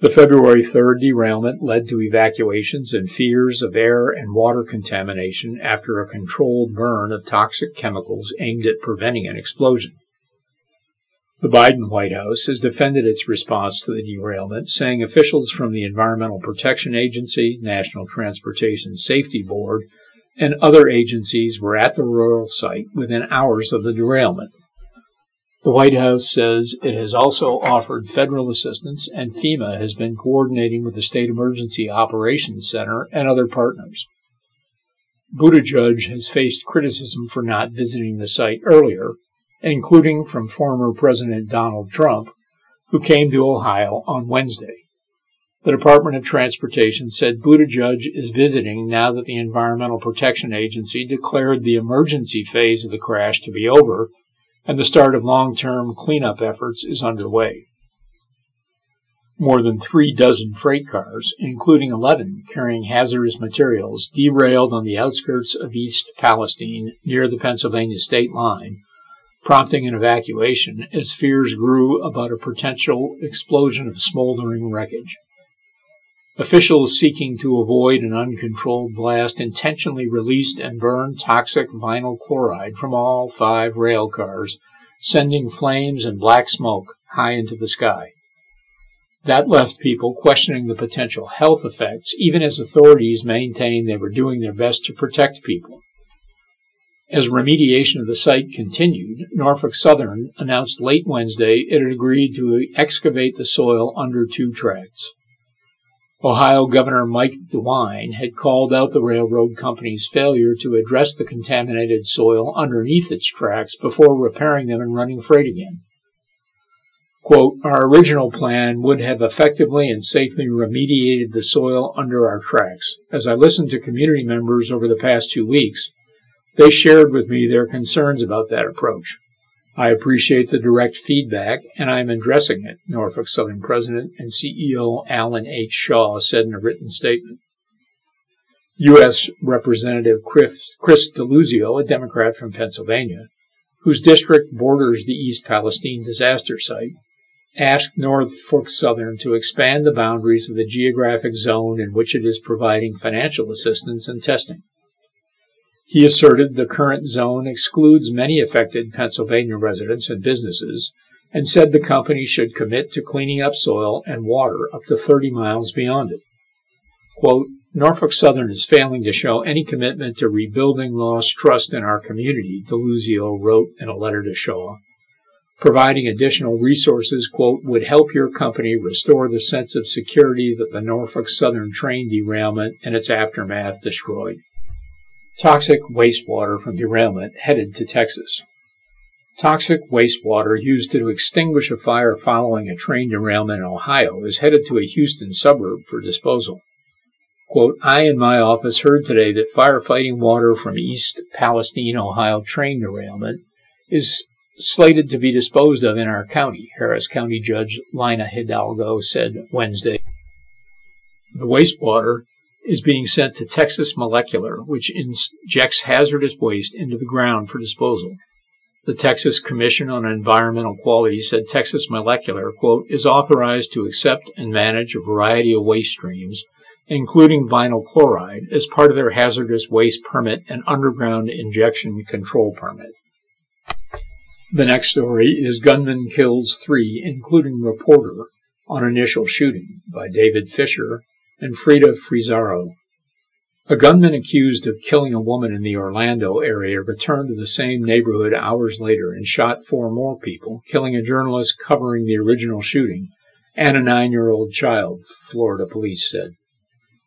The February 3rd derailment led to evacuations and fears of air and water contamination after a controlled burn of toxic chemicals aimed at preventing an explosion. The Biden White House has defended its response to the derailment, saying officials from the Environmental Protection Agency, National Transportation Safety Board, and other agencies were at the rural site within hours of the derailment. The White House says it has also offered federal assistance, and FEMA has been coordinating with the State Emergency Operations Center and other partners. Buttigieg has faced criticism for not visiting the site earlier, including from former President Donald Trump, who came to Ohio on Wednesday. The Department of Transportation said Buttigieg is visiting now that the Environmental Protection Agency declared the emergency phase of the crash to be over and the start of long-term cleanup efforts is underway. More than three dozen freight cars, including 11 carrying hazardous materials, derailed on the outskirts of East Palestine near the Pennsylvania state line prompting an evacuation as fears grew about a potential explosion of smoldering wreckage. Officials seeking to avoid an uncontrolled blast intentionally released and burned toxic vinyl chloride from all five rail cars, sending flames and black smoke high into the sky. That left people questioning the potential health effects, even as authorities maintained they were doing their best to protect people. As remediation of the site continued, Norfolk Southern announced late Wednesday it had agreed to excavate the soil under two tracks. Ohio Governor Mike DeWine had called out the railroad company's failure to address the contaminated soil underneath its tracks before repairing them and running freight again. Quote, our original plan would have effectively and safely remediated the soil under our tracks. As I listened to community members over the past two weeks, they shared with me their concerns about that approach. I appreciate the direct feedback, and I am addressing it, Norfolk Southern President and CEO Alan H. Shaw said in a written statement. U.S. Representative Chris, Deluzio, a Democrat from Pennsylvania, whose district borders the East Palestine disaster site, asked Norfolk Southern to expand the boundaries of the geographic zone in which it is providing financial assistance and testing. He asserted the current zone excludes many affected Pennsylvania residents and businesses and said the company should commit to cleaning up soil and water up to 30 miles beyond it. Quote, Norfolk Southern is failing to show any commitment to rebuilding lost trust in our community, DeLuzio wrote in a letter to Shaw. Providing additional resources, quote, would help your company restore the sense of security that the Norfolk Southern train derailment and its aftermath destroyed. Toxic wastewater from derailment headed to Texas. Toxic wastewater used to extinguish a fire following a train derailment in Ohio is headed to a Houston suburb for disposal. Quote, I in my office heard today that firefighting water from East Palestine, Ohio train derailment is slated to be disposed of in our county, Harris County Judge Lina Hidalgo said Wednesday. The wastewater is being sent to Texas Molecular, which injects hazardous waste into the ground for disposal. The Texas Commission on Environmental Quality said Texas Molecular, quote, is authorized to accept and manage a variety of waste streams including vinyl chloride, as part of their hazardous waste permit and underground injection control permit. The next story is Gunman Kills Three, including Reporter, on Initial Shooting by David Fischer and Freida Frisaro. A gunman accused of killing a woman in the Orlando area returned to the same neighborhood hours later and shot four more people, killing a journalist covering the original shooting and a nine year old child, Florida police said.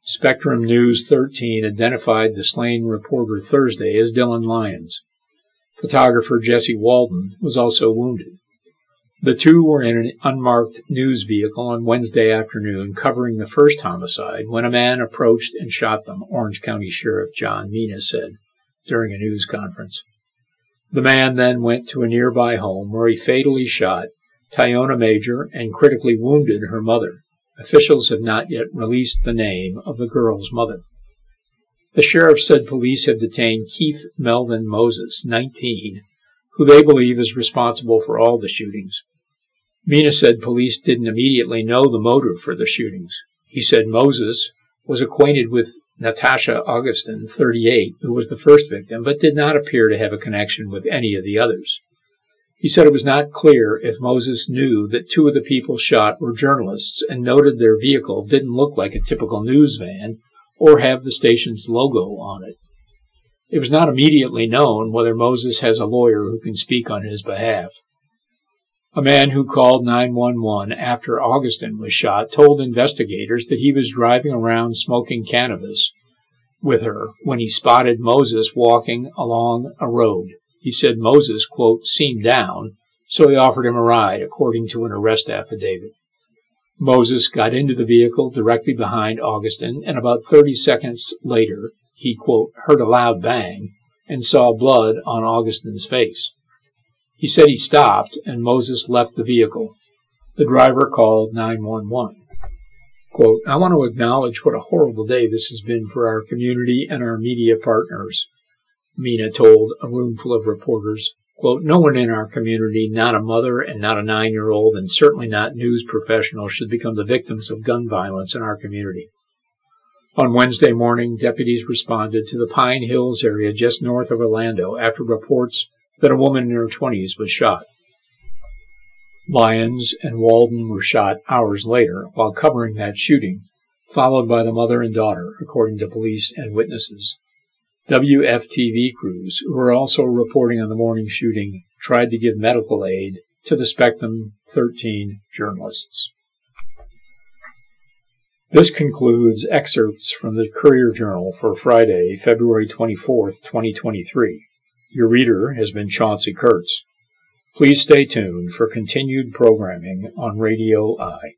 Spectrum News 13 identified the slain reporter Thursday as Dylan Lyons. Photographer Jesse Walden was also wounded. The two were in an unmarked news vehicle on Wednesday afternoon covering the first homicide when a man approached and shot them, Orange County Sheriff John Mina said during a news conference. The man then went to a nearby home where he fatally shot Tyona Major and critically wounded her mother. Officials have not yet released the name of the girl's mother. The sheriff said police have detained Keith Melvin Moses, 19, who they believe is responsible for all the shootings. Mina said police didn't immediately know the motive for the shootings. He said Moses was acquainted with Natasha Augustin, 38, who was the first victim, but did not appear to have a connection with any of the others. He said it was not clear if Moses knew that two of the people shot were journalists and noted their vehicle didn't look like a typical news van or have the station's logo on it. It was not immediately known whether Moses has a lawyer who can speak on his behalf. A man who called 911 after Augustin was shot told investigators that he was driving around smoking cannabis with her when he spotted Moses walking along a road. He said Moses, quote, seemed down, so he offered him a ride, according to an arrest affidavit. Moses got into the vehicle directly behind Augustin, and about 30 seconds later, he, quote, heard a loud bang and saw blood on Augustin's face. He said he stopped, and Moses left the vehicle. The driver called 911. Quote, I want to acknowledge what a horrible day this has been for our community and our media partners. Mina told a roomful of reporters. Quote, no one in our community, not a mother and not a nine year old, and certainly not news professionals, should become the victims of gun violence in our community. On Wednesday morning, deputies responded to the Pine Hills area just north of Orlando after reports that a woman in her 20s was shot. Lyons and Walden were shot hours later while covering that shooting, followed by the mother and daughter, according to police and witnesses. WFTV crews, who were also reporting on the morning shooting, tried to give medical aid to the Spectrum 13 journalists. This concludes excerpts from the Courier Journal for Friday, February 24, 2023. Your reader has been Chauncey Kurtz. Please stay tuned for continued programming on Radio Eye.